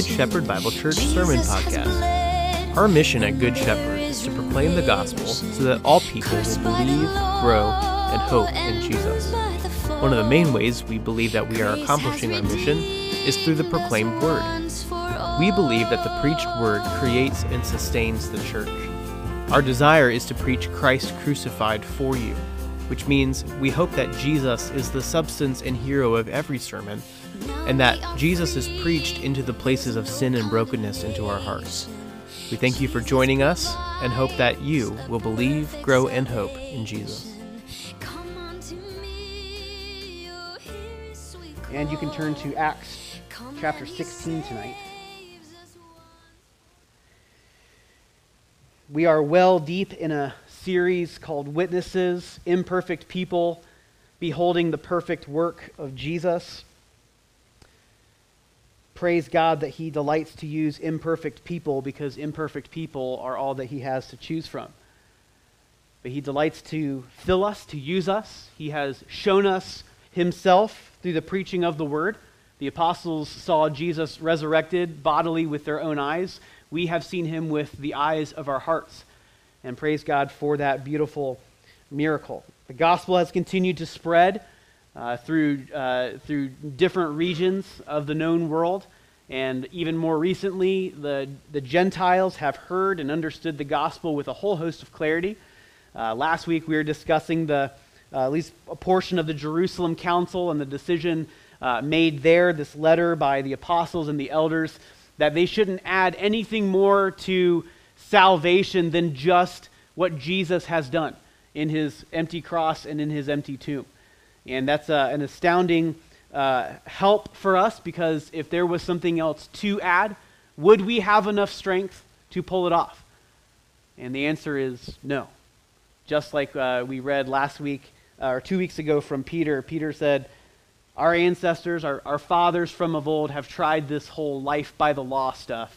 Good Shepherd Bible Church Sermon Podcast. Our mission at Good Shepherd is to proclaim the gospel so that all people will believe, grow, and hope in Jesus. One of the main ways we believe that we are accomplishing our mission is through the proclaimed word. We believe that the preached word creates and sustains the church. Our desire is to preach Christ crucified for you, which means we hope that Jesus is the substance and hero of every sermon, and that Jesus is preached into the places of sin and brokenness into our hearts. We thank you for joining us and hope that you will believe, grow, and hope in Jesus. And you can turn to Acts chapter 16 tonight. We are well deep in a series called Witnesses, Imperfect People, Beholding the Perfect Work of Jesus. Praise God that He delights to use imperfect people because imperfect people are all that He has to choose from. But He delights to fill us, to use us. He has shown us Himself through the preaching of the Word. The apostles saw Jesus resurrected bodily with their own eyes we have seen him with the eyes of our hearts. And praise God for that beautiful miracle. The gospel has continued to spread uh, through, uh, through different regions of the known world. And even more recently, the, the Gentiles have heard and understood the gospel with a whole host of clarity. Uh, last week, we were discussing the, uh, at least a portion of the Jerusalem Council and the decision uh, made there, this letter by the apostles and the elders that they shouldn't add anything more to salvation than just what Jesus has done in his empty cross and in his empty tomb. And that's uh, an astounding uh, help for us because if there was something else to add, would we have enough strength to pull it off? And the answer is no. Just like uh, we read last week uh, or two weeks ago from Peter, Peter said, our ancestors, our, our fathers from of old, have tried this whole life by the law stuff,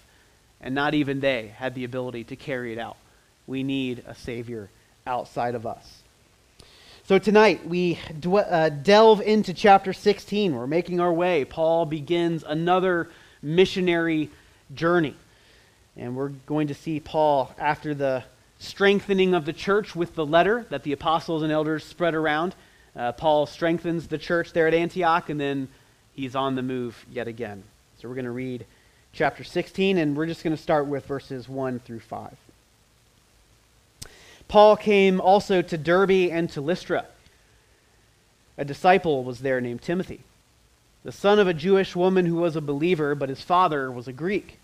and not even they had the ability to carry it out. We need a Savior outside of us. So tonight we uh, delve into chapter 16. We're making our way. Paul begins another missionary journey. And we're going to see Paul after the strengthening of the church with the letter that the apostles and elders spread around. Uh, Paul strengthens the church there at Antioch, and then he's on the move yet again. So we're going to read chapter 16, and we're just going to start with verses 1 through 5. Paul came also to Derbe and to Lystra. A disciple was there named Timothy, the son of a Jewish woman who was a believer, but his father was a Greek.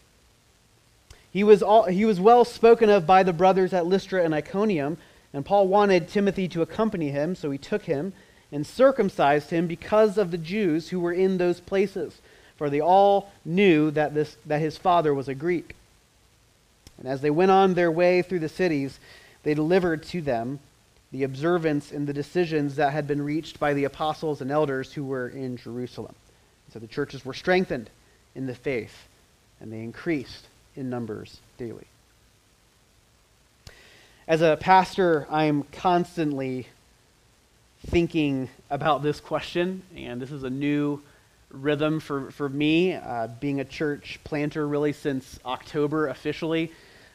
He was, all, he was well spoken of by the brothers at Lystra and Iconium and Paul wanted Timothy to accompany him, so he took him and circumcised him because of the Jews who were in those places, for they all knew that, this, that his father was a Greek. And as they went on their way through the cities, they delivered to them the observance and the decisions that had been reached by the apostles and elders who were in Jerusalem. So the churches were strengthened in the faith, and they increased in numbers daily. As a pastor, I'm constantly thinking about this question, and this is a new rhythm for, for me, uh, being a church planter really since October officially.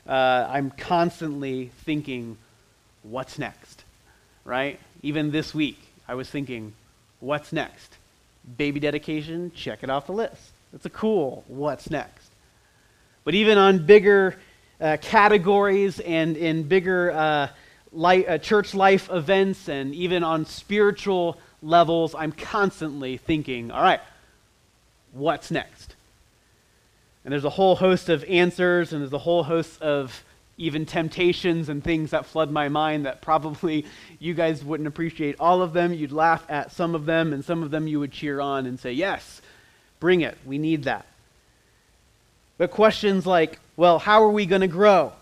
Uh, I'm constantly thinking, what's next? Right? Even this week, I was thinking, what's next? Baby dedication, check it off the list. That's a cool what's next. But even on bigger uh, categories and in bigger uh, uh, church life events and even on spiritual levels, I'm constantly thinking, all right, what's next? And there's a whole host of answers, and there's a whole host of even temptations and things that flood my mind that probably you guys wouldn't appreciate all of them. You'd laugh at some of them, and some of them you would cheer on and say, Yes, bring it. We need that. But questions like, well, how are we going to grow?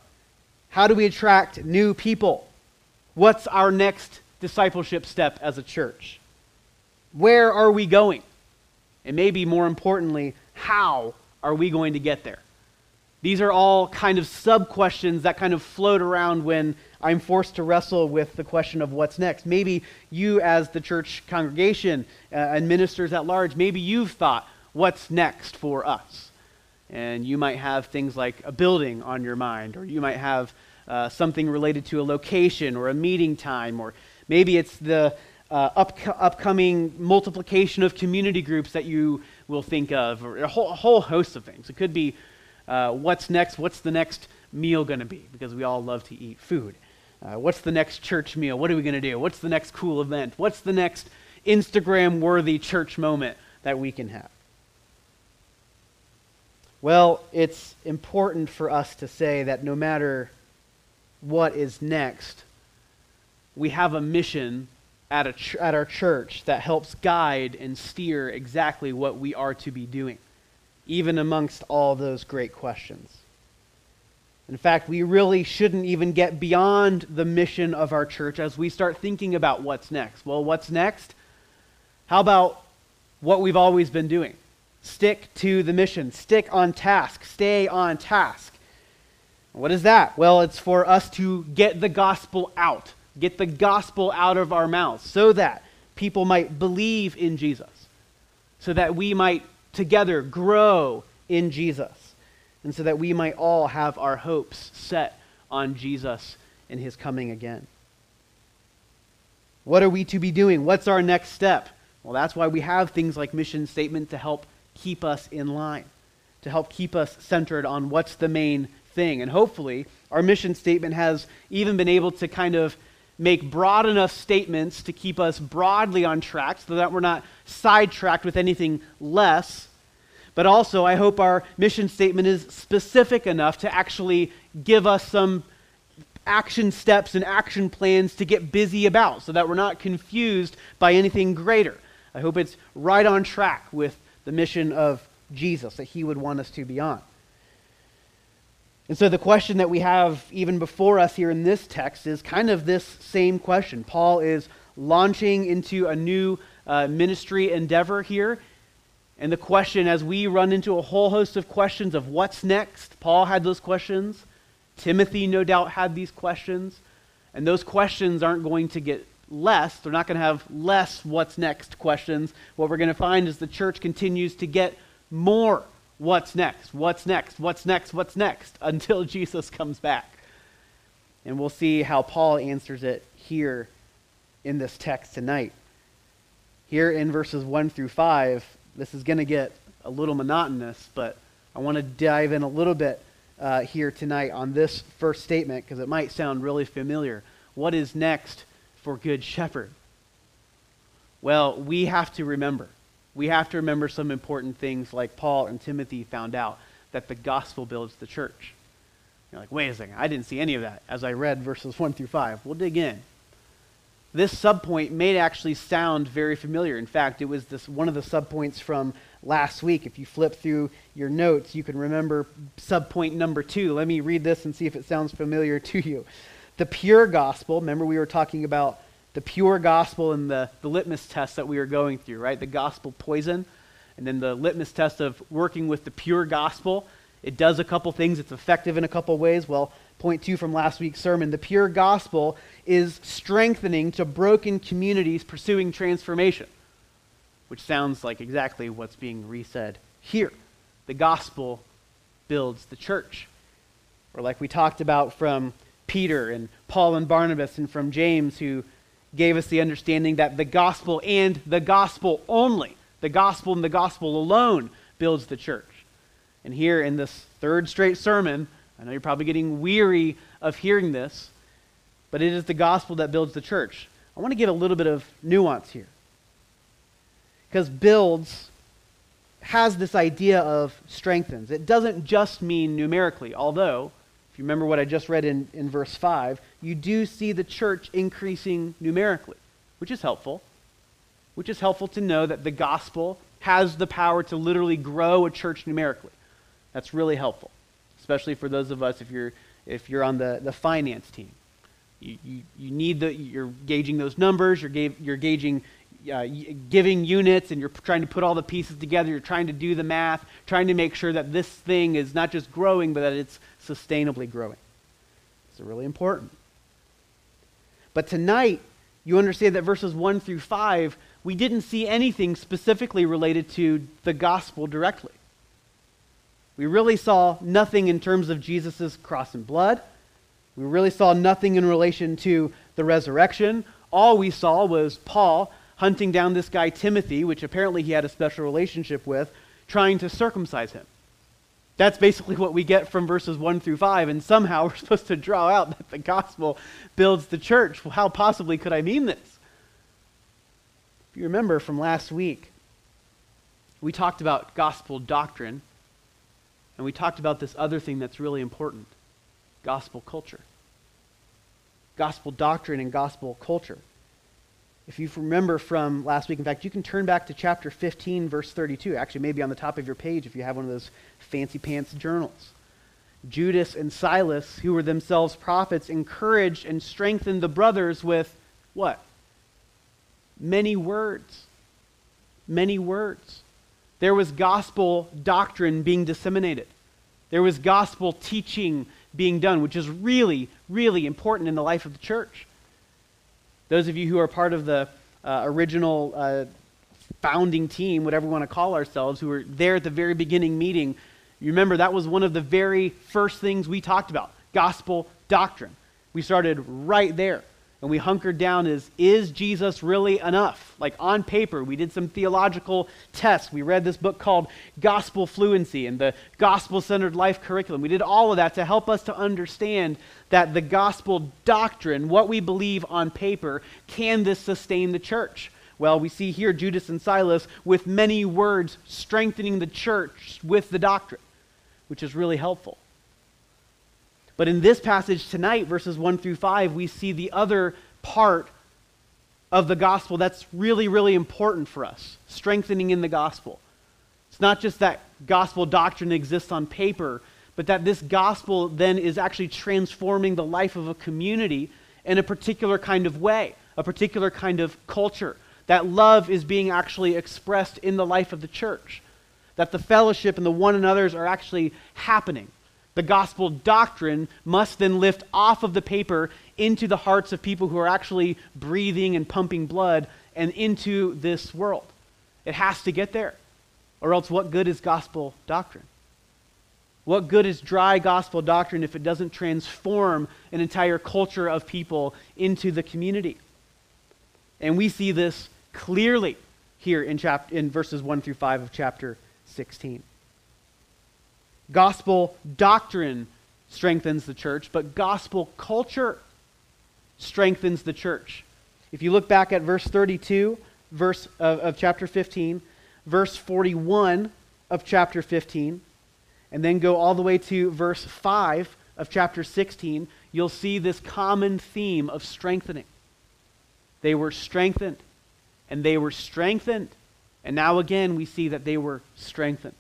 How do we attract new people? What's our next discipleship step as a church? Where are we going? And maybe more importantly, how are we going to get there? These are all kind of sub questions that kind of float around when I'm forced to wrestle with the question of what's next. Maybe you, as the church congregation uh, and ministers at large, maybe you've thought, what's next for us. And you might have things like a building on your mind, or you might have uh, something related to a location or a meeting time, or maybe it's the uh, up, upcoming multiplication of community groups that you will think of, or a whole, a whole host of things. It could be uh, what's next, what's the next meal going to be, because we all love to eat food. Uh, what's the next church meal? What are we going to do? What's the next cool event? What's the next Instagram worthy church moment that we can have? Well, it's important for us to say that no matter what is next, we have a mission at, a ch- at our church that helps guide and steer exactly what we are to be doing, even amongst all those great questions. In fact, we really shouldn't even get beyond the mission of our church as we start thinking about what's next. Well, what's next? How about what we've always been doing? Stick to the mission, stick on task, stay on task. What is that? Well, it's for us to get the gospel out, get the gospel out of our mouths so that people might believe in Jesus, so that we might together grow in Jesus and so that we might all have our hopes set on Jesus and his coming again. What are we to be doing? What's our next step? Well, that's why we have things like mission statement to help keep us in line, to help keep us centered on what's the main thing. And hopefully, our mission statement has even been able to kind of make broad enough statements to keep us broadly on track so that we're not sidetracked with anything less but also, I hope our mission statement is specific enough to actually give us some action steps and action plans to get busy about so that we're not confused by anything greater. I hope it's right on track with the mission of Jesus that he would want us to be on. And so the question that we have even before us here in this text is kind of this same question. Paul is launching into a new uh, ministry endeavor here. And the question, as we run into a whole host of questions of what's next, Paul had those questions. Timothy, no doubt, had these questions. And those questions aren't going to get less. They're not going to have less what's next questions. What we're going to find is the church continues to get more what's next, what's next, what's next, what's next, until Jesus comes back. And we'll see how Paul answers it here in this text tonight. Here in verses 1 through 5, this is going to get a little monotonous, but I want to dive in a little bit uh, here tonight on this first statement because it might sound really familiar. What is next for Good Shepherd? Well, we have to remember. We have to remember some important things like Paul and Timothy found out that the gospel builds the church. You're like, wait a second, I didn't see any of that as I read verses 1 through 5. We'll dig in this subpoint may actually sound very familiar. In fact, it was this one of the subpoints from last week. If you flip through your notes, you can remember subpoint number two. Let me read this and see if it sounds familiar to you. The pure gospel, remember we were talking about the pure gospel and the, the litmus test that we were going through, right? The gospel poison, and then the litmus test of working with the pure gospel. It does a couple things, it's effective in a couple ways. Well, point two from last week's sermon, the pure gospel is strengthening to broken communities pursuing transformation, which sounds like exactly what's being resaid here. The gospel builds the church. Or, like we talked about from Peter and Paul and Barnabas, and from James, who gave us the understanding that the gospel and the gospel only, the gospel and the gospel alone, builds the church. And here in this third straight sermon, I know you're probably getting weary of hearing this, but it is the gospel that builds the church. I want to give a little bit of nuance here. Because builds has this idea of strengthens. It doesn't just mean numerically, although, if you remember what I just read in, in verse 5, you do see the church increasing numerically, which is helpful. Which is helpful to know that the gospel has the power to literally grow a church numerically. That's really helpful especially for those of us if you're if you're on the, the finance team. You, you, you need the, you're gauging those numbers, you're, ga- you're gauging uh, giving units, and you're trying to put all the pieces together. You're trying to do the math, trying to make sure that this thing is not just growing, but that it's sustainably growing. It's really important. But tonight, you understand that verses 1 through 5 we didn't see anything specifically related to the gospel directly. We really saw nothing in terms of Jesus' cross and blood. We really saw nothing in relation to the resurrection. All we saw was Paul hunting down this guy Timothy, which apparently he had a special relationship with, trying to circumcise him. That's basically what we get from verses 1 through 5, and somehow we're supposed to draw out that the gospel builds the church. How possibly could I mean this? If you remember from last week, we talked about gospel doctrine, and we talked about this other thing that's really important gospel culture. Gospel doctrine and gospel culture. If you remember from last week, in fact, you can turn back to chapter 15, verse 32. Actually, maybe on the top of your page if you have one of those fancy pants journals. Judas and Silas, who were themselves prophets, encouraged and strengthened the brothers with what? Many words. Many words. There was gospel doctrine being disseminated. There was gospel teaching being done, which is really, really important in the life of the church. Those of you who are part of the uh, original uh, founding team, whatever we want to call ourselves, who were there at the very beginning meeting, you remember that was one of the very first things we talked about gospel doctrine. We started right there and we hunkered down is is Jesus really enough? Like on paper, we did some theological tests. We read this book called Gospel Fluency and the Gospel Centered Life Curriculum. We did all of that to help us to understand that the gospel doctrine, what we believe on paper, can this sustain the church? Well, we see here Judas and Silas with many words strengthening the church with the doctrine, which is really helpful. But in this passage tonight, verses 1 through 5, we see the other part of the gospel that's really, really important for us strengthening in the gospel. It's not just that gospel doctrine exists on paper, but that this gospel then is actually transforming the life of a community in a particular kind of way, a particular kind of culture. That love is being actually expressed in the life of the church. That the fellowship and the one another's are actually happening. The gospel doctrine must then lift off of the paper into the hearts of people who are actually breathing and pumping blood and into this world. It has to get there. Or else, what good is gospel doctrine? What good is dry gospel doctrine if it doesn't transform an entire culture of people into the community? And we see this clearly here in, chap- in verses 1 through 5 of chapter 16. Gospel doctrine strengthens the church, but gospel culture strengthens the church. If you look back at verse 32 verse of, of chapter 15, verse 41 of chapter 15, and then go all the way to verse 5 of chapter 16, you'll see this common theme of strengthening. They were strengthened, and they were strengthened, and now again we see that they were strengthened.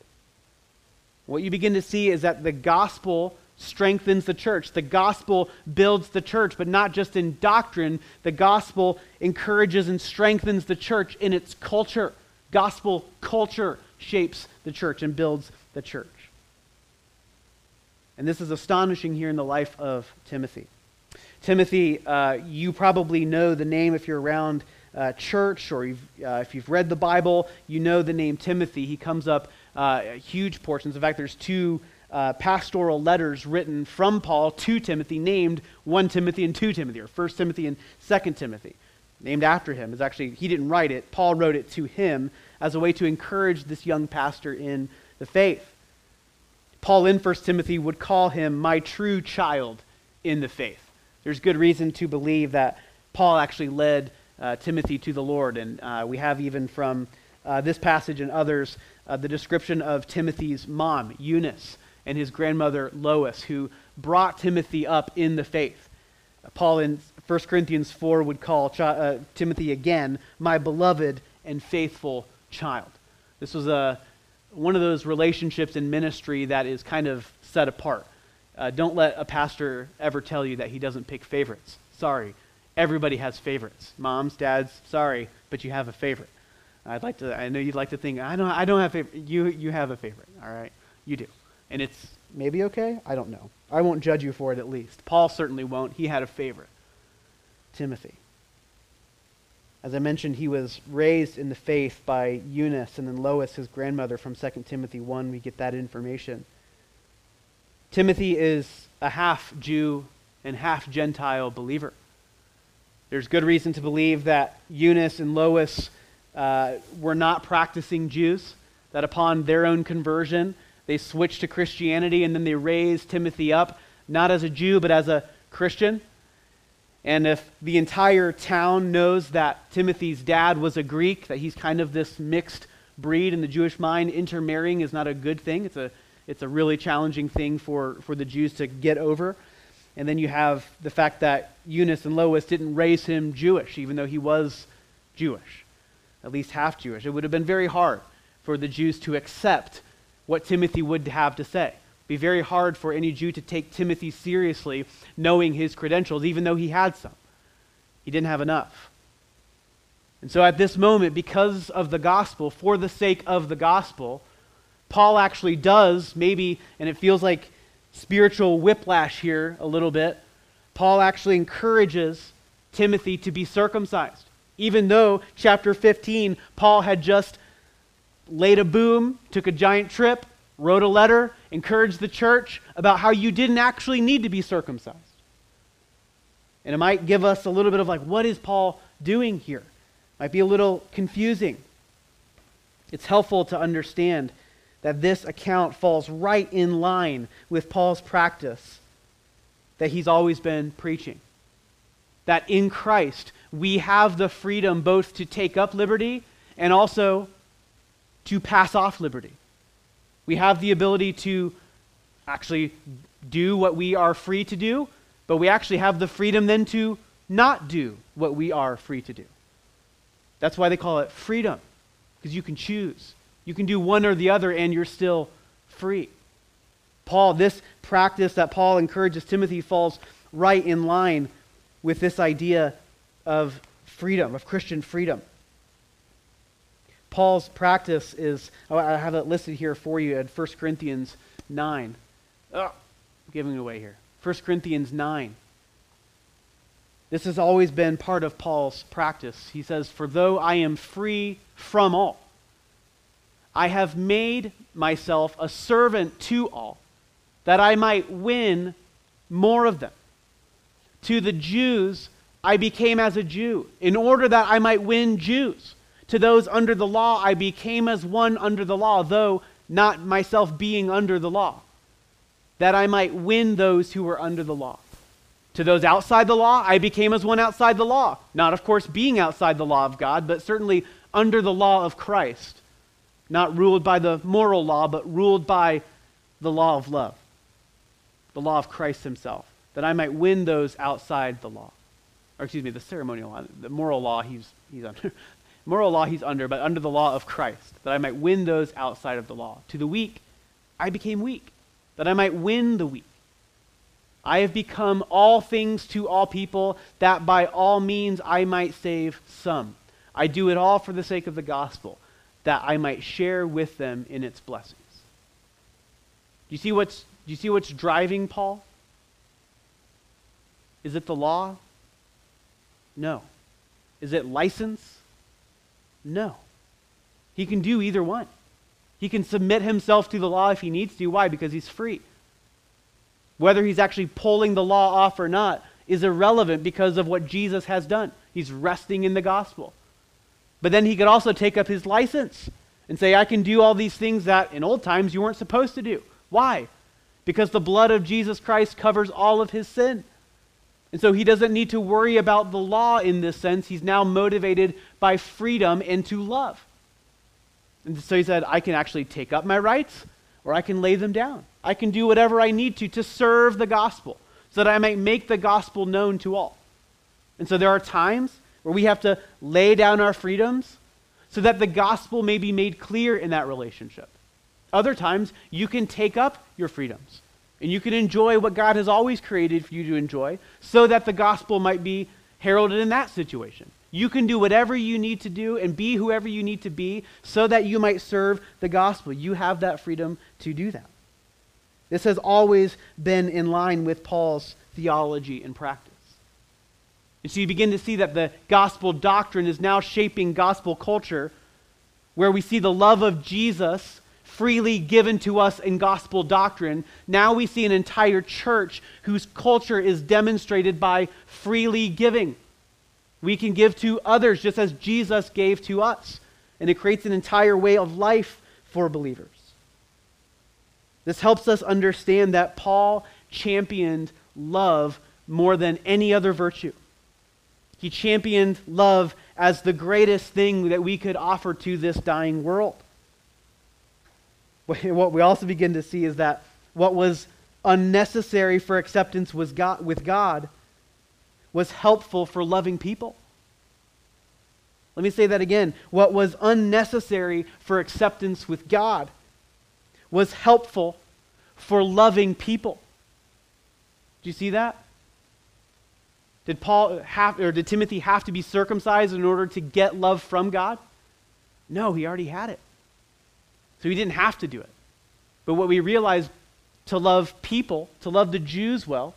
What you begin to see is that the gospel strengthens the church. The gospel builds the church, but not just in doctrine. The gospel encourages and strengthens the church in its culture. Gospel culture shapes the church and builds the church. And this is astonishing here in the life of Timothy. Timothy, uh, you probably know the name if you're around uh, church or you've, uh, if you've read the Bible, you know the name Timothy. He comes up uh, huge portions. In fact, there's two uh, pastoral letters written from Paul to Timothy named 1 Timothy and 2 Timothy, or 1 Timothy and 2 Timothy, named after him. Is actually he didn't write it. Paul wrote it to him as a way to encourage this young pastor in the faith. Paul in 1 Timothy would call him my true child in the faith. There's good reason to believe that Paul actually led uh, Timothy to the Lord. And uh, we have even from uh, this passage and others uh, the description of Timothy's mom, Eunice, and his grandmother, Lois, who brought Timothy up in the faith. Paul in 1 Corinthians 4 would call uh, Timothy again, my beloved and faithful child. This was a, one of those relationships in ministry that is kind of set apart. Uh, don't let a pastor ever tell you that he doesn't pick favorites. Sorry, everybody has favorites. Moms, dads, sorry, but you have a favorite. I'd like to. I know you'd like to think I don't. I don't have favorite. You you have a favorite. All right, you do, and it's maybe okay. I don't know. I won't judge you for it at least. Paul certainly won't. He had a favorite, Timothy. As I mentioned, he was raised in the faith by Eunice and then Lois, his grandmother, from 2 Timothy 1. We get that information. Timothy is a half Jew and half Gentile believer. There's good reason to believe that Eunice and Lois uh, were not practicing Jews, that upon their own conversion, they switched to Christianity and then they raised Timothy up, not as a Jew, but as a Christian. And if the entire town knows that Timothy's dad was a Greek, that he's kind of this mixed breed in the Jewish mind, intermarrying is not a good thing. It's a, it's a really challenging thing for, for the Jews to get over. And then you have the fact that Eunice and Lois didn't raise him Jewish, even though he was Jewish, at least half Jewish. It would have been very hard for the Jews to accept what Timothy would have to say be very hard for any Jew to take Timothy seriously, knowing his credentials, even though he had some. He didn't have enough. And so at this moment, because of the gospel, for the sake of the gospel, Paul actually does, maybe, and it feels like spiritual whiplash here a little bit, Paul actually encourages Timothy to be circumcised. Even though, chapter 15, Paul had just laid a boom, took a giant trip, wrote a letter, encouraged the church about how you didn't actually need to be circumcised. And it might give us a little bit of like, what is Paul doing here? Might be a little confusing. It's helpful to understand that this account falls right in line with Paul's practice that he's always been preaching. That in Christ, we have the freedom both to take up liberty and also to pass off liberty. We have the ability to actually do what we are free to do, but we actually have the freedom then to not do what we are free to do. That's why they call it freedom, because you can choose. You can do one or the other, and you're still free. Paul, this practice that Paul encourages Timothy falls right in line with this idea of freedom, of Christian freedom. Paul's practice is, oh, I have it listed here for you at 1 Corinthians 9. Oh, giving it away here. 1 Corinthians 9. This has always been part of Paul's practice. He says, For though I am free from all, I have made myself a servant to all, that I might win more of them. To the Jews, I became as a Jew, in order that I might win Jews. To those under the law, I became as one under the law, though not myself being under the law, that I might win those who were under the law. To those outside the law, I became as one outside the law. Not, of course, being outside the law of God, but certainly under the law of Christ. Not ruled by the moral law, but ruled by the law of love, the law of Christ himself, that I might win those outside the law. Or, excuse me, the ceremonial law. The moral law, he's, he's under. moral law he's under, but under the law of Christ, that I might win those outside of the law. To the weak, I became weak, that I might win the weak. I have become all things to all people, that by all means I might save some. I do it all for the sake of the gospel, that I might share with them in its blessings. Do you see what's, do you see what's driving Paul? Is it the law? No. Is it license? No. He can do either one. He can submit himself to the law if he needs to. Why? Because he's free. Whether he's actually pulling the law off or not is irrelevant because of what Jesus has done. He's resting in the gospel. But then he could also take up his license and say, I can do all these things that in old times you weren't supposed to do. Why? Because the blood of Jesus Christ covers all of his sin. And so he doesn't need to worry about the law in this sense. He's now motivated by freedom and to love. And so he said, I can actually take up my rights or I can lay them down. I can do whatever I need to to serve the gospel so that I might make the gospel known to all. And so there are times where we have to lay down our freedoms so that the gospel may be made clear in that relationship. Other times, you can take up your freedoms and you can enjoy what God has always created for you to enjoy so that the gospel might be heralded in that situation. You can do whatever you need to do and be whoever you need to be so that you might serve the gospel. You have that freedom to do that. This has always been in line with Paul's theology and practice. And so you begin to see that the gospel doctrine is now shaping gospel culture, where we see the love of Jesus freely given to us in gospel doctrine. Now we see an entire church whose culture is demonstrated by freely giving. We can give to others just as Jesus gave to us. And it creates an entire way of life for believers. This helps us understand that Paul championed love more than any other virtue. He championed love as the greatest thing that we could offer to this dying world. What we also begin to see is that what was unnecessary for acceptance was God, with God was helpful for loving people. Let me say that again. What was unnecessary for acceptance with God was helpful for loving people. Do you see that? Did Paul have or did Timothy have to be circumcised in order to get love from God? No, he already had it. So he didn't have to do it. But what we realize to love people, to love the Jews well,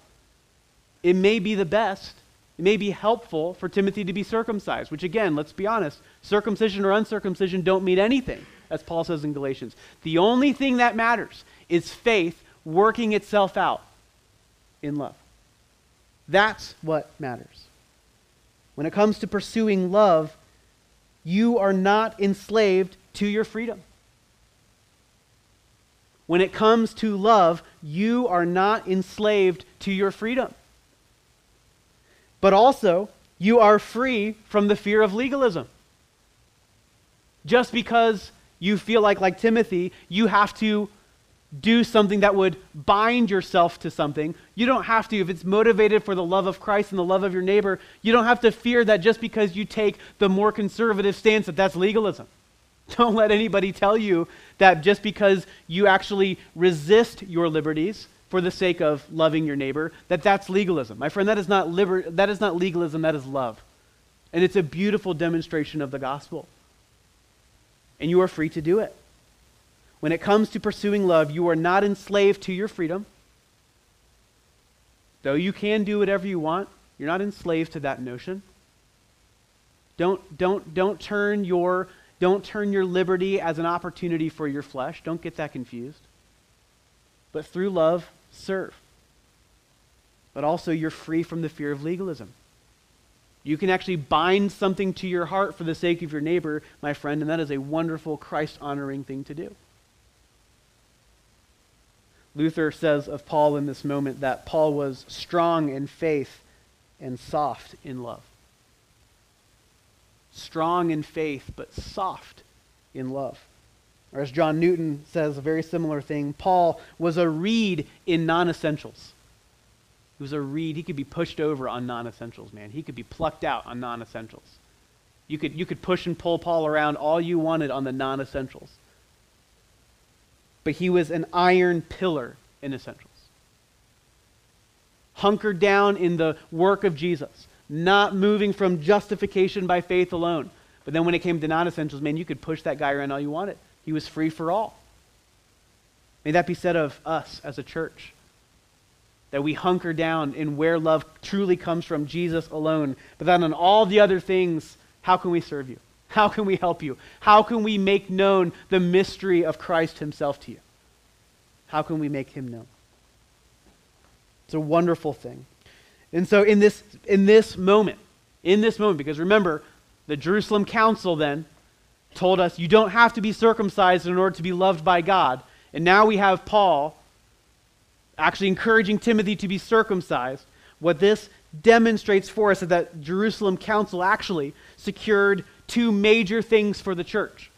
it may be the best, it may be helpful for Timothy to be circumcised, which again, let's be honest, circumcision or uncircumcision don't mean anything, as Paul says in Galatians. The only thing that matters is faith working itself out in love. That's what matters. When it comes to pursuing love, you are not enslaved to your freedom. When it comes to love, you are not enslaved to your freedom. But also, you are free from the fear of legalism. Just because you feel like, like Timothy, you have to do something that would bind yourself to something. You don't have to, if it's motivated for the love of Christ and the love of your neighbor, you don't have to fear that just because you take the more conservative stance that that's legalism. Don't let anybody tell you that just because you actually resist your liberties for the sake of loving your neighbor, that that's legalism. My friend, that is not liber- that is not legalism, that is love. And it's a beautiful demonstration of the gospel. And you are free to do it. When it comes to pursuing love, you are not enslaved to your freedom. Though you can do whatever you want, you're not enslaved to that notion. Don't, don't, don't, turn your, don't turn your liberty as an opportunity for your flesh. Don't get that confused. But through love, serve. But also, you're free from the fear of legalism. You can actually bind something to your heart for the sake of your neighbor, my friend, and that is a wonderful, Christ honoring thing to do. Luther says of Paul in this moment that Paul was strong in faith and soft in love. Strong in faith, but soft in love. Or as John Newton says, a very similar thing Paul was a reed in non essentials. He was a reed. He could be pushed over on non essentials, man. He could be plucked out on non essentials. You could, you could push and pull Paul around all you wanted on the non essentials but he was an iron pillar in essentials. Hunkered down in the work of Jesus, not moving from justification by faith alone. But then when it came to non essentials, man, you could push that guy around all you wanted. He was free for all. May that be said of us as a church. That we hunker down in where love truly comes from, Jesus alone. But then on all the other things, how can we serve you? How can we help you? How can we make known the mystery of Christ himself to you? How can we make him known? It's a wonderful thing. And so in this in this moment, in this moment because remember, the Jerusalem council then told us you don't have to be circumcised in order to be loved by God. And now we have Paul actually encouraging Timothy to be circumcised. What this demonstrates for us is that Jerusalem council actually secured two major things for the church.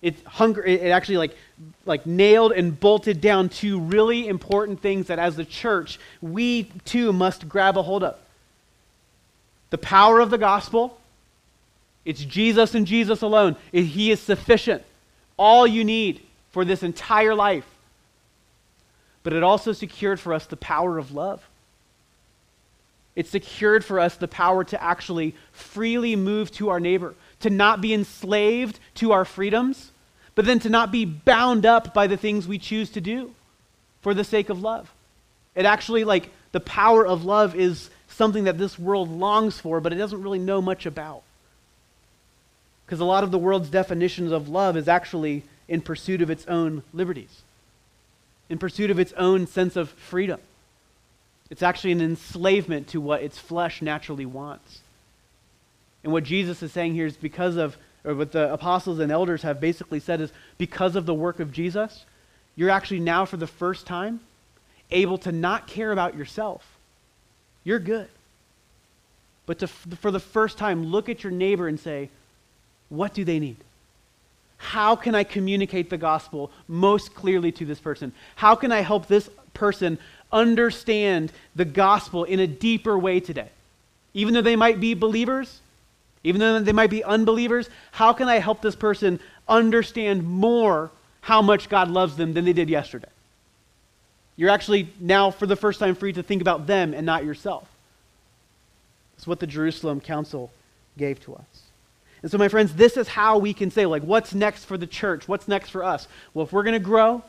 It hunger it actually like like nailed and bolted down two really important things that as the church we too must grab a hold of. The power of the gospel. It's Jesus and Jesus alone. He is sufficient. All you need for this entire life. But it also secured for us the power of love. It secured for us the power to actually freely move to our neighbor, to not be enslaved to our freedoms, but then to not be bound up by the things we choose to do for the sake of love. It actually, like, the power of love is something that this world longs for, but it doesn't really know much about. Because a lot of the world's definitions of love is actually in pursuit of its own liberties, in pursuit of its own sense of freedom. It's actually an enslavement to what its flesh naturally wants. And what Jesus is saying here is because of, or what the apostles and elders have basically said is because of the work of Jesus, you're actually now, for the first time, able to not care about yourself. You're good. But to, for the first time, look at your neighbor and say, what do they need? How can I communicate the gospel most clearly to this person? How can I help this person understand the gospel in a deeper way today? Even though they might be believers, even though they might be unbelievers, how can I help this person understand more how much God loves them than they did yesterday? You're actually now, for the first time, free to think about them and not yourself. It's what the Jerusalem Council gave to us. And so, my friends, this is how we can say, like, what's next for the church? What's next for us? Well, if we're going to grow,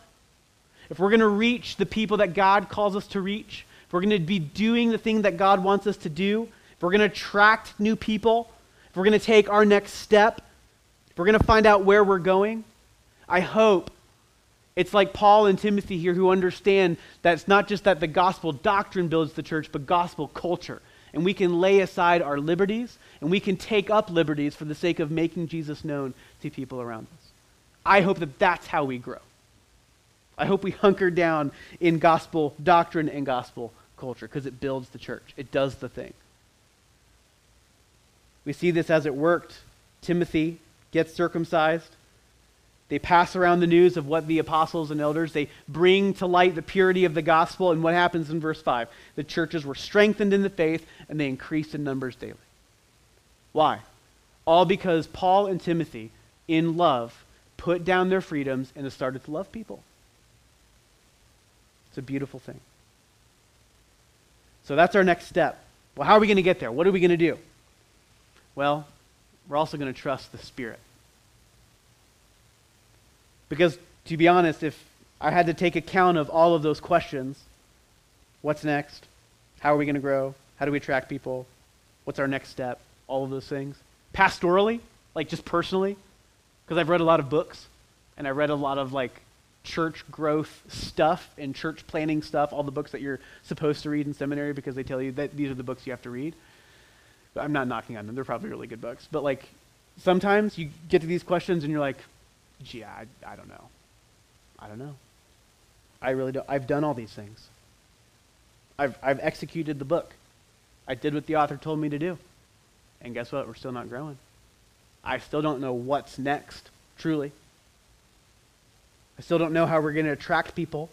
if we're going to reach the people that God calls us to reach, if we're going to be doing the thing that God wants us to do, if we're going to attract new people, we're going to take our next step, we're going to find out where we're going, I hope it's like Paul and Timothy here who understand that it's not just that the gospel doctrine builds the church, but gospel culture. And we can lay aside our liberties and we can take up liberties for the sake of making Jesus known to people around us. I hope that that's how we grow. I hope we hunker down in gospel doctrine and gospel culture because it builds the church. It does the thing. We see this as it worked. Timothy gets circumcised. They pass around the news of what the apostles and elders, they bring to light the purity of the gospel. And what happens in verse 5? The churches were strengthened in the faith and they increased in numbers daily. Why? All because Paul and Timothy, in love, put down their freedoms and started to love people. It's a beautiful thing. So that's our next step. Well, how are we going to get there? What are we going to do? Well, we're also going to trust the Spirit. Because, to be honest, if I had to take account of all of those questions what's next? How are we going to grow? How do we attract people? What's our next step? All of those things. Pastorally, like just personally, because I've read a lot of books and I read a lot of like church growth stuff and church planning stuff, all the books that you're supposed to read in seminary because they tell you that these are the books you have to read. I'm not knocking on them. They're probably really good books. But like sometimes you get to these questions and you're like, gee, I, I don't know. I don't know. I really don't. I've done all these things. I've, I've executed the book. I did what the author told me to do. And guess what? We're still not growing. I still don't know what's next, truly. I still don't know how we're going to attract people.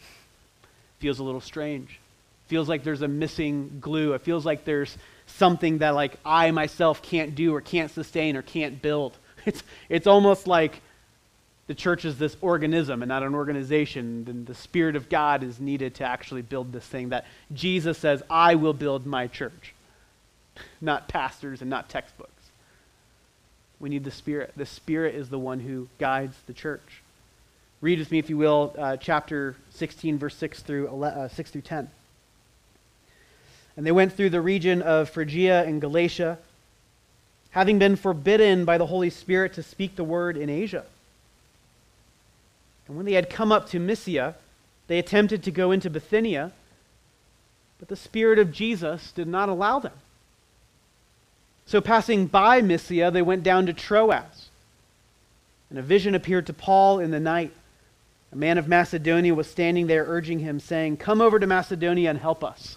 Feels a little strange. Feels like there's a missing glue. It feels like there's something that like I myself can't do or can't sustain or can't build. It's, it's almost like the church is this organism and not an organization. And the Spirit of God is needed to actually build this thing that Jesus says, I will build my church, not pastors and not textbooks. We need the Spirit. The Spirit is the one who guides the church. Read with me, if you will, uh, chapter 16, verse 6 through, 11, uh, 6 through 10. And they went through the region of Phrygia and Galatia having been forbidden by the Holy Spirit to speak the word in Asia. And when they had come up to Mysia, they attempted to go into Bithynia, but the Spirit of Jesus did not allow them. So, passing by Mysia, they went down to Troas. And a vision appeared to Paul in the night. A man of Macedonia was standing there, urging him, saying, Come over to Macedonia and help us.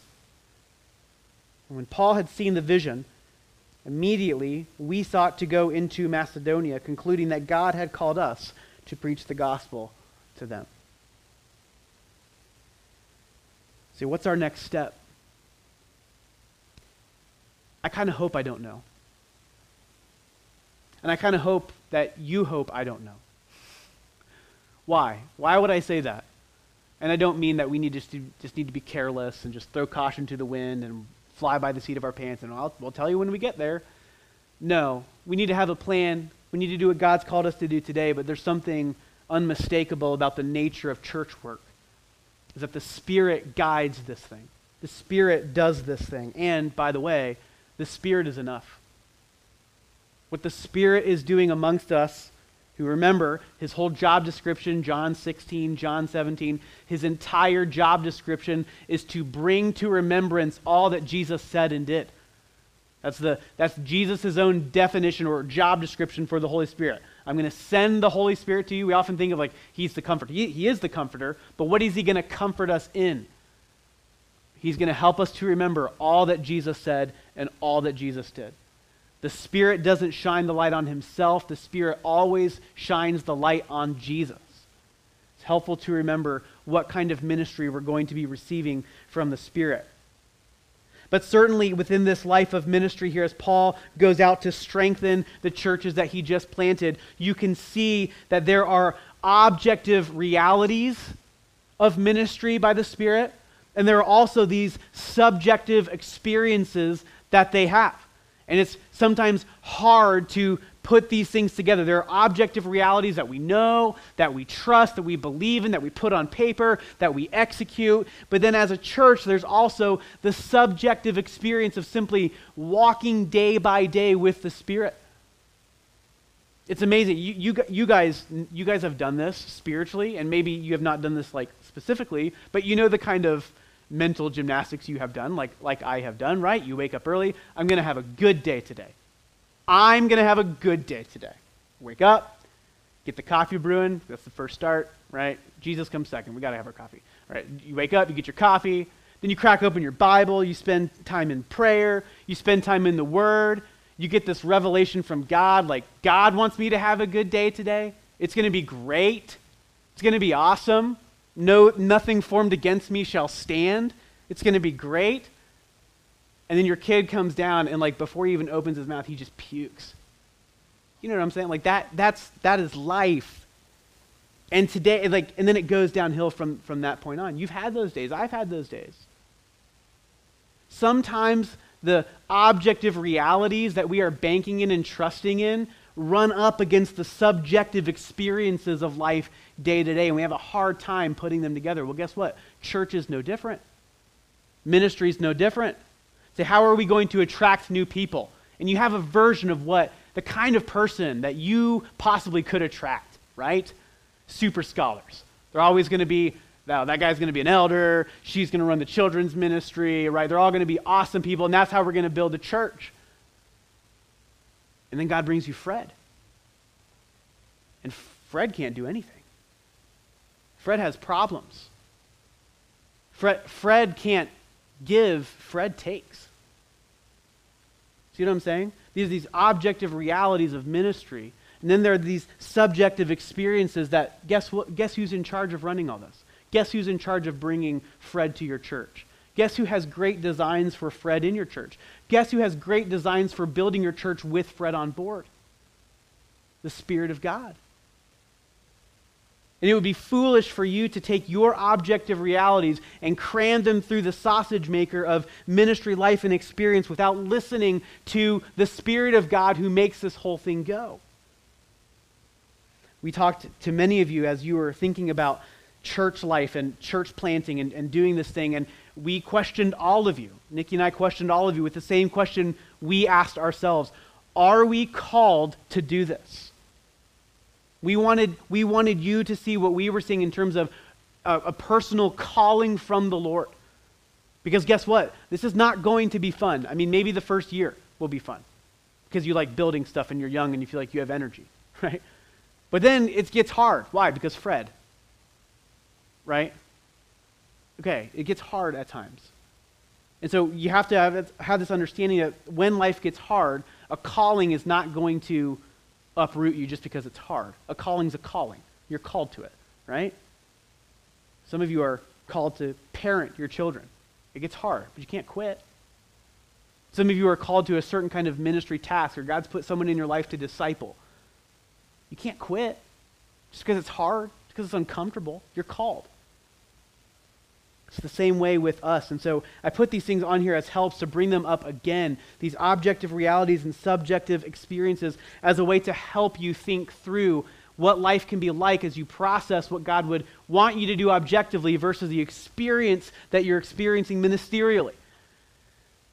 And when Paul had seen the vision, Immediately, we sought to go into Macedonia, concluding that God had called us to preach the gospel to them. See, what's our next step? I kind of hope I don't know. And I kind of hope that you hope I don't know. Why? Why would I say that? And I don't mean that we need just to just need to be careless and just throw caution to the wind and fly by the seat of our pants and I'll, we'll tell you when we get there. No, we need to have a plan. We need to do what God's called us to do today, but there's something unmistakable about the nature of church work. Is that the Spirit guides this thing. The Spirit does this thing. And, by the way, the Spirit is enough. What the Spirit is doing amongst us, who remember his whole job description, John 16, John 17, his entire job description is to bring to remembrance all that Jesus said and did. That's, the, that's Jesus' own definition or job description for the Holy Spirit. I'm going to send the Holy Spirit to you. We often think of like, he's the comforter. He, he is the comforter, but what is he going to comfort us in? He's going to help us to remember all that Jesus said and all that Jesus did. The Spirit doesn't shine the light on himself, the Spirit always shines the light on Jesus. It's helpful to remember what kind of ministry we're going to be receiving from the Spirit. But certainly within this life of ministry here, as Paul goes out to strengthen the churches that he just planted, you can see that there are objective realities of ministry by the Spirit, and there are also these subjective experiences that they have. And it's sometimes hard to put these things together. There are objective realities that we know, that we trust, that we believe in, that we put on paper, that we execute. But then as a church, there's also the subjective experience of simply walking day by day with the Spirit. It's amazing. You, you, you, guys, you guys have done this spiritually, and maybe you have not done this like specifically, but you know the kind of mental gymnastics you have done, like, like I have done, right? You wake up early. I'm going to have a good day today. I'm going to have a good day today. Wake up, get the coffee brewing. That's the first start, right? Jesus comes second. We got to have our coffee. Right? You wake up, you get your coffee, then you crack open your Bible, you spend time in prayer, you spend time in the Word. You get this revelation from God, like, God wants me to have a good day today. It's going to be great. It's going to be awesome. No, nothing formed against me shall stand. It's going to be great. And then your kid comes down and like before he even opens his mouth, he just pukes. You know what I'm saying? Like that that's that is life. And today like and then it goes downhill from from that point on. You've had those days. I've had those days. Sometimes the objective realities that we are banking in and trusting in run up against the subjective experiences of life day to day, and we have a hard time putting them together. Well, guess what? Church is no different. Ministry is no different. Say, how are we going to attract new people? And you have a version of what the kind of person that you possibly could attract, right? Super scholars. They're always going to be, now that guy's going to be an elder, she's going to run the children's ministry, right? They're all going to be awesome people, and that's how we're going to build a church. And then God brings you Fred. And Fred can't do anything. Fred has problems. Fred, Fred can't give, Fred takes. See what I'm saying? These are these objective realities of ministry. And then there are these subjective experiences that guess what guess who's in charge of running all this? Guess who's in charge of bringing Fred to your church? Guess who has great designs for Fred in your church? Guess who has great designs for building your church with Fred on board? The Spirit of God. And it would be foolish for you to take your objective realities and cram them through the sausage maker of ministry, life, and experience without listening to the Spirit of God who makes this whole thing go. We talked to many of you as you were thinking about church life and church planting and, and doing this thing, and we questioned all of you. Nikki and I questioned all of you with the same question we asked ourselves Are we called to do this? We wanted, we wanted you to see what we were seeing in terms of a, a personal calling from the Lord. Because guess what? This is not going to be fun. I mean, maybe the first year will be fun because you like building stuff and you're young and you feel like you have energy, right? But then it gets hard. Why? Because Fred, right? Okay, it gets hard at times. And so you have to have, have this understanding that when life gets hard, a calling is not going to uproot you just because it's hard. A calling's a calling. You're called to it, right? Some of you are called to parent your children. It gets hard, but you can't quit. Some of you are called to a certain kind of ministry task, or God's put someone in your life to disciple. You can't quit just because it's hard, just because it's uncomfortable. You're called. It's the same way with us. And so I put these things on here as helps to bring them up again, these objective realities and subjective experiences, as a way to help you think through what life can be like as you process what God would want you to do objectively versus the experience that you're experiencing ministerially.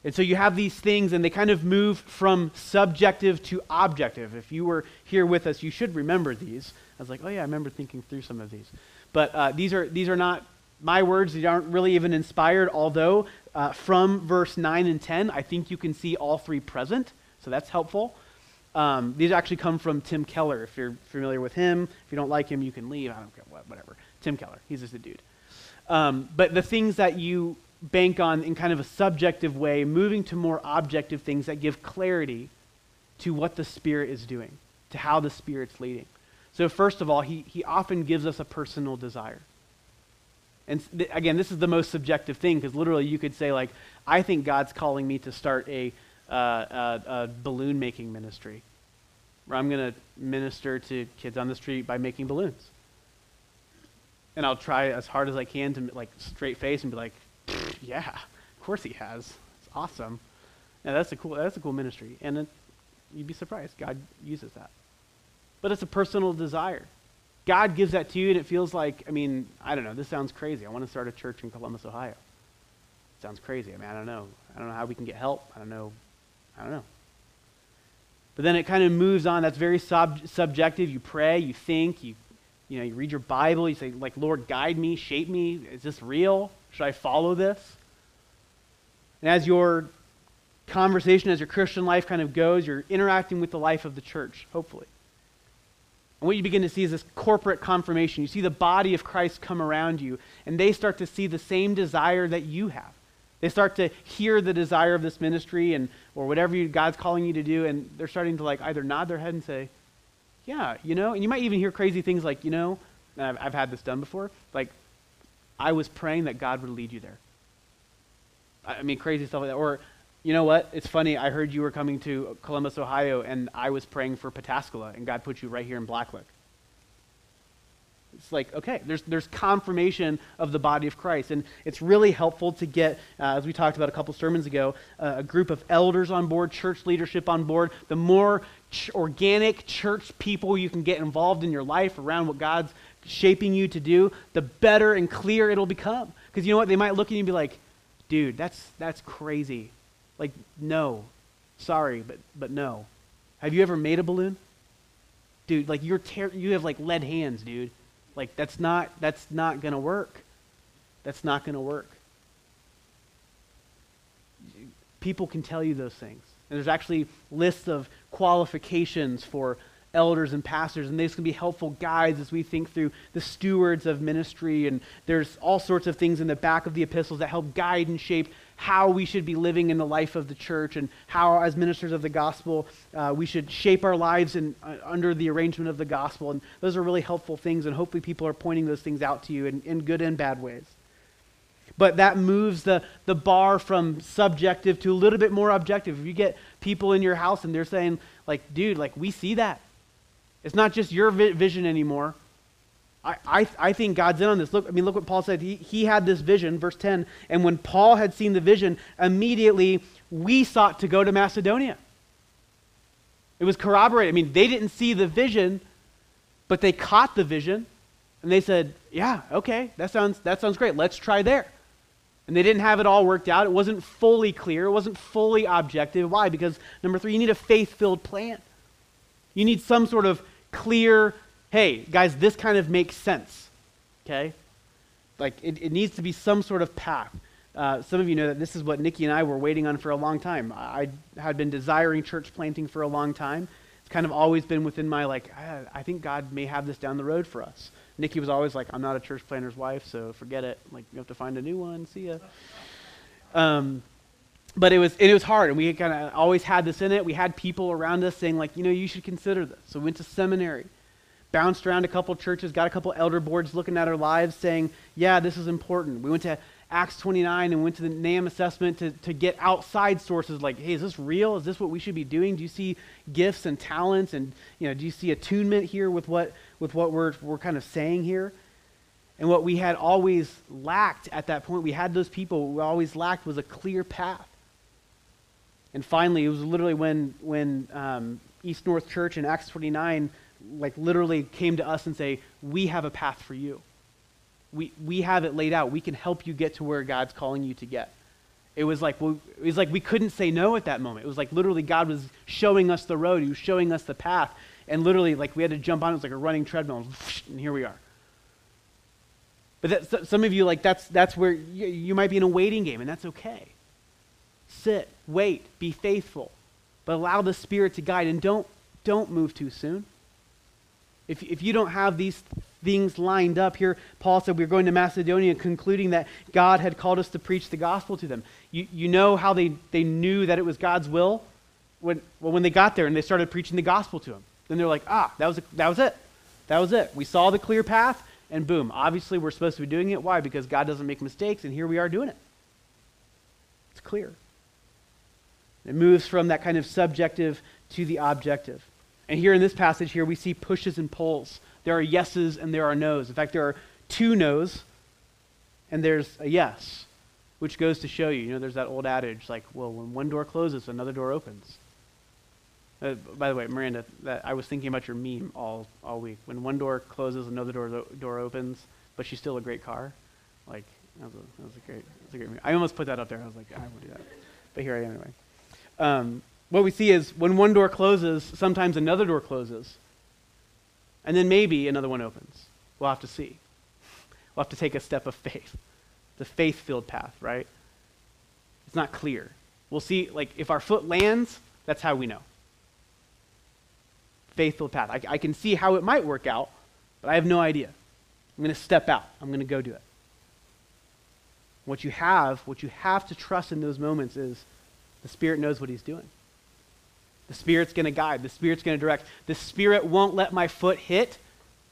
And so you have these things, and they kind of move from subjective to objective. If you were here with us, you should remember these. I was like, oh, yeah, I remember thinking through some of these. But uh, these, are, these are not my words, aren't really even inspired, although uh, from verse 9 and 10, I think you can see all three present. So that's helpful. Um, these actually come from Tim Keller. If you're familiar with him, if you don't like him, you can leave. I don't care, what, whatever. Tim Keller, he's just a dude. Um, but the things that you bank on in kind of a subjective way, moving to more objective things that give clarity to what the Spirit is doing, to how the Spirit's leading. So, first of all, he, he often gives us a personal desire. And th- again, this is the most subjective thing because literally you could say, like, I think God's calling me to start a uh, a, a balloon making ministry where I'm going to minister to kids on the street by making balloons. And I'll try as hard as I can to like straight face and be like, yeah, of course he has. It's awesome. Yeah, that's a cool that's a cool ministry. And it, you'd be surprised God uses that. But it's a personal desire. God gives that to you and it feels like, I mean, I don't know, this sounds crazy. I want to start a church in Columbus, Ohio. It sounds crazy. I mean, I don't know. I don't know how we can get help. I don't know I don't know. But then it kind of moves on. That's very sub- subjective. You pray, you think, you, you, know, you read your Bible, you say, like, Lord, guide me, shape me. Is this real? Should I follow this? And as your conversation, as your Christian life kind of goes, you're interacting with the life of the church, hopefully. And what you begin to see is this corporate confirmation. You see the body of Christ come around you, and they start to see the same desire that you have. They start to hear the desire of this ministry and or whatever you, God's calling you to do, and they're starting to like either nod their head and say, "Yeah, you know." And you might even hear crazy things like, "You know," I've, I've had this done before. Like, I was praying that God would lead you there. I mean, crazy stuff like that. Or, you know what? It's funny. I heard you were coming to Columbus, Ohio, and I was praying for Pataskala, and God put you right here in Blacklick. It's like, okay, there's, there's confirmation of the body of Christ. And it's really helpful to get, uh, as we talked about a couple sermons ago, uh, a group of elders on board, church leadership on board. The more ch- organic church people you can get involved in your life around what God's shaping you to do, the better and clearer it'll become. Because you know what? They might look at you and be like, dude, that's, that's crazy. Like, no. Sorry, but, but no. Have you ever made a balloon? Dude, like you're ter- you have like lead hands, dude. Like that's not that's not going to work. That's not going to work. People can tell you those things. And there's actually lists of qualifications for elders and pastors, and these can be helpful guides as we think through the stewards of ministry. And there's all sorts of things in the back of the epistles that help guide and shape how we should be living in the life of the church and how, as ministers of the gospel, uh, we should shape our lives in, uh, under the arrangement of the gospel. And those are really helpful things, and hopefully, people are pointing those things out to you in, in good and bad ways. But that moves the, the bar from subjective to a little bit more objective. If you get people in your house and they're saying, like, dude, like, we see that. It's not just your vi- vision anymore. I, I, I think God's in on this. Look, I mean, look what Paul said. He, he had this vision, verse 10. And when Paul had seen the vision, immediately we sought to go to Macedonia. It was corroborated. I mean, they didn't see the vision, but they caught the vision. And they said, Yeah, okay, that sounds, that sounds great. Let's try there. And they didn't have it all worked out. It wasn't fully clear. It wasn't fully objective. Why? Because, number three, you need a faith filled plan. You need some sort of clear hey, guys, this kind of makes sense. Okay? Like, it, it needs to be some sort of path. Uh, some of you know that this is what Nikki and I were waiting on for a long time. I, I had been desiring church planting for a long time. It's kind of always been within my, like, I, I think God may have this down the road for us. Nikki was always like, I'm not a church planter's wife, so forget it. Like, you have to find a new one. See ya. Um, but it was it was hard, and we kind of always had this in it. We had people around us saying, like, you know, you should consider this. So we went to seminary bounced around a couple churches, got a couple elder boards looking at our lives saying, yeah, this is important. We went to Acts 29 and went to the NAM assessment to, to get outside sources like, hey, is this real? Is this what we should be doing? Do you see gifts and talents? And, you know, do you see attunement here with what, with what we're, we're kind of saying here? And what we had always lacked at that point, we had those people, we always lacked was a clear path. And finally, it was literally when, when um, East North Church in Acts 29 like literally came to us and say, We have a path for you. We, we have it laid out. We can help you get to where God's calling you to get. It was like well, it was like we couldn't say no at that moment. It was like literally God was showing us the road. He was showing us the path, and literally like we had to jump on. It was like a running treadmill, and here we are. But that, some of you like that's that's where you, you might be in a waiting game, and that's okay. Sit, wait, be faithful, but allow the Spirit to guide, and don't don't move too soon. If if you don't have these things lined up here, Paul said we are going to Macedonia, concluding that God had called us to preach the gospel to them. You you know how they they knew that it was God's will when well when they got there and they started preaching the gospel to them. Then they're like, ah, that was a, that was it, that was it. We saw the clear path and boom, obviously we're supposed to be doing it. Why? Because God doesn't make mistakes, and here we are doing it. It's clear. It moves from that kind of subjective to the objective. And here in this passage here, we see pushes and pulls. There are yeses and there are nos. In fact, there are two nos and there's a yes, which goes to show you, you know, there's that old adage like, well, when one door closes, another door opens. Uh, by the way, Miranda, that I was thinking about your meme all, all week. When one door closes, another door door opens, but she's still a great car. Like that was a, that was a great, that was a great meme. I almost put that up there. I was like, I won't do that, but here I am anyway. Um, what we see is when one door closes, sometimes another door closes, and then maybe another one opens. We'll have to see. We'll have to take a step of faith, the faith-filled path, right? It's not clear. We'll see. Like if our foot lands, that's how we know faithful path. I, I can see how it might work out, but I have no idea. I'm going to step out. I'm going to go do it. What you have, what you have to trust in those moments is the Spirit knows what He's doing. The Spirit's going to guide. The Spirit's going to direct. The Spirit won't let my foot hit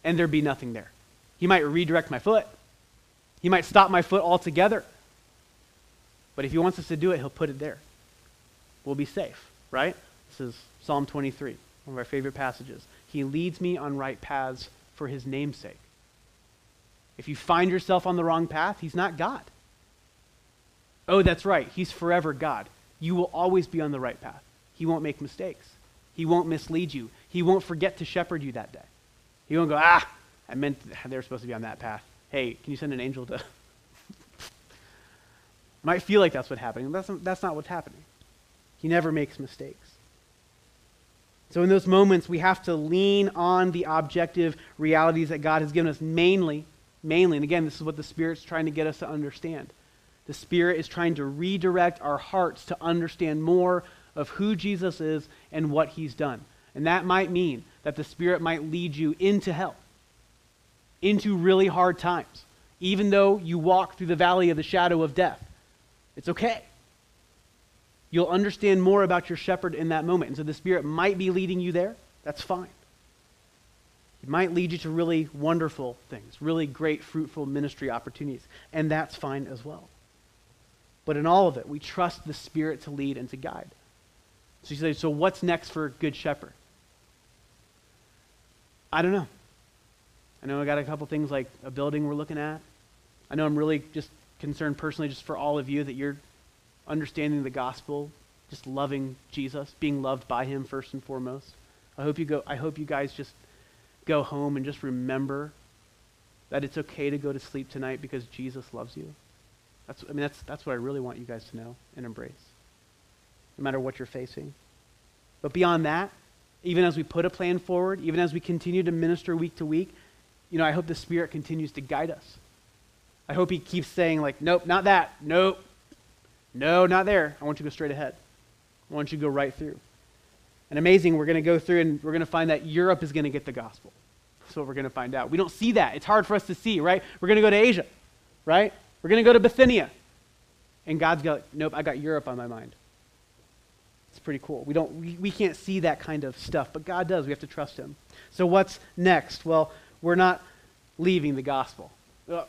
and there be nothing there. He might redirect my foot. He might stop my foot altogether. But if He wants us to do it, He'll put it there. We'll be safe, right? This is Psalm 23 one of our favorite passages. He leads me on right paths for his namesake. If you find yourself on the wrong path, he's not God. Oh, that's right. He's forever God. You will always be on the right path. He won't make mistakes. He won't mislead you. He won't forget to shepherd you that day. He won't go, ah, I meant they were supposed to be on that path. Hey, can you send an angel to. Might feel like that's what's happening. That's, that's not what's happening. He never makes mistakes. So, in those moments, we have to lean on the objective realities that God has given us, mainly, mainly, and again, this is what the Spirit's trying to get us to understand. The Spirit is trying to redirect our hearts to understand more of who Jesus is and what He's done. And that might mean that the Spirit might lead you into hell, into really hard times, even though you walk through the valley of the shadow of death. It's okay. You'll understand more about your shepherd in that moment. And so the Spirit might be leading you there. That's fine. It might lead you to really wonderful things, really great, fruitful ministry opportunities. And that's fine as well. But in all of it, we trust the Spirit to lead and to guide. So you say, so what's next for Good Shepherd? I don't know. I know I got a couple things like a building we're looking at. I know I'm really just concerned personally just for all of you that you're understanding the gospel, just loving Jesus, being loved by him first and foremost. I hope you go I hope you guys just go home and just remember that it's okay to go to sleep tonight because Jesus loves you. That's I mean that's that's what I really want you guys to know and embrace. No matter what you're facing. But beyond that, even as we put a plan forward, even as we continue to minister week to week, you know, I hope the Spirit continues to guide us. I hope He keeps saying, like, nope, not that. Nope, no, not there. I want you to go straight ahead. I want you to go right through. And amazing, we're going to go through and we're going to find that Europe is going to get the gospel. That's what we're going to find out. We don't see that. It's hard for us to see, right? We're going to go to Asia, right? We're going to go to Bithynia. And God's got, nope, I got Europe on my mind. It's pretty cool. We, don't, we, we can't see that kind of stuff, but God does. We have to trust Him. So what's next? Well, we're not leaving the gospel. Uh,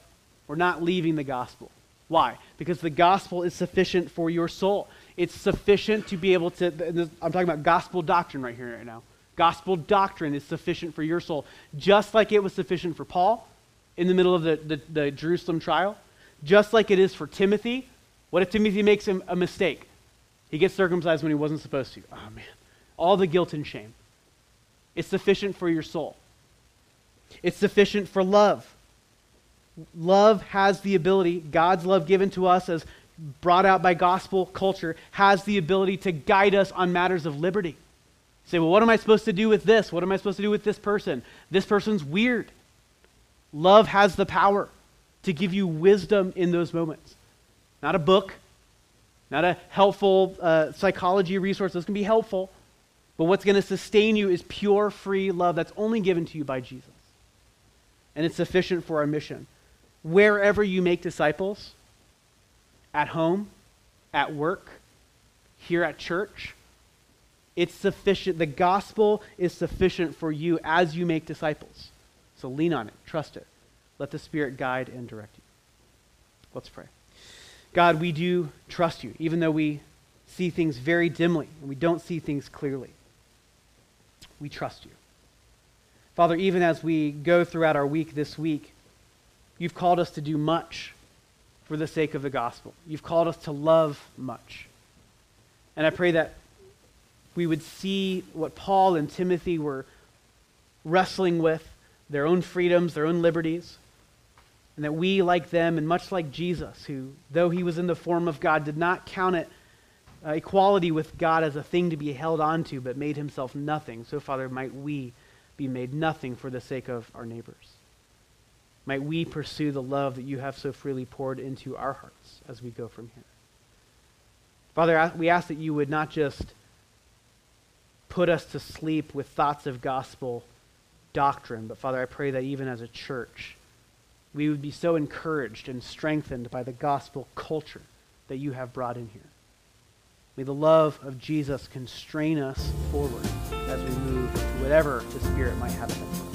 we're not leaving the gospel. Why? Because the gospel is sufficient for your soul. It's sufficient to be able to, I'm talking about gospel doctrine right here, right now. Gospel doctrine is sufficient for your soul, just like it was sufficient for Paul in the middle of the, the, the Jerusalem trial, just like it is for Timothy. What if Timothy makes a mistake? He gets circumcised when he wasn't supposed to. Oh, man. All the guilt and shame. It's sufficient for your soul. It's sufficient for love. Love has the ability, God's love given to us as brought out by gospel culture, has the ability to guide us on matters of liberty. say, well, what am I supposed to do with this? What am I supposed to do with this person? This person's weird. Love has the power to give you wisdom in those moments. Not a book, not a helpful uh, psychology resource. Those can be helpful. But what's going to sustain you is pure, free love that's only given to you by Jesus. And it's sufficient for our mission. Wherever you make disciples, at home, at work, here at church, it's sufficient. The gospel is sufficient for you as you make disciples. So lean on it, trust it. Let the Spirit guide and direct you. Let's pray. God, we do trust you, even though we see things very dimly and we don't see things clearly. We trust you. Father, even as we go throughout our week this week, you've called us to do much for the sake of the gospel. You've called us to love much. And I pray that we would see what Paul and Timothy were wrestling with their own freedoms, their own liberties and that we, like them, and much like Jesus, who, though he was in the form of God, did not count it uh, equality with God as a thing to be held onto, but made himself nothing. So, Father, might we be made nothing for the sake of our neighbors. Might we pursue the love that you have so freely poured into our hearts as we go from here. Father, we ask that you would not just put us to sleep with thoughts of gospel doctrine, but Father, I pray that even as a church, we would be so encouraged and strengthened by the gospel culture that you have brought in here. May the love of Jesus constrain us forward as we move whatever the Spirit might have in us.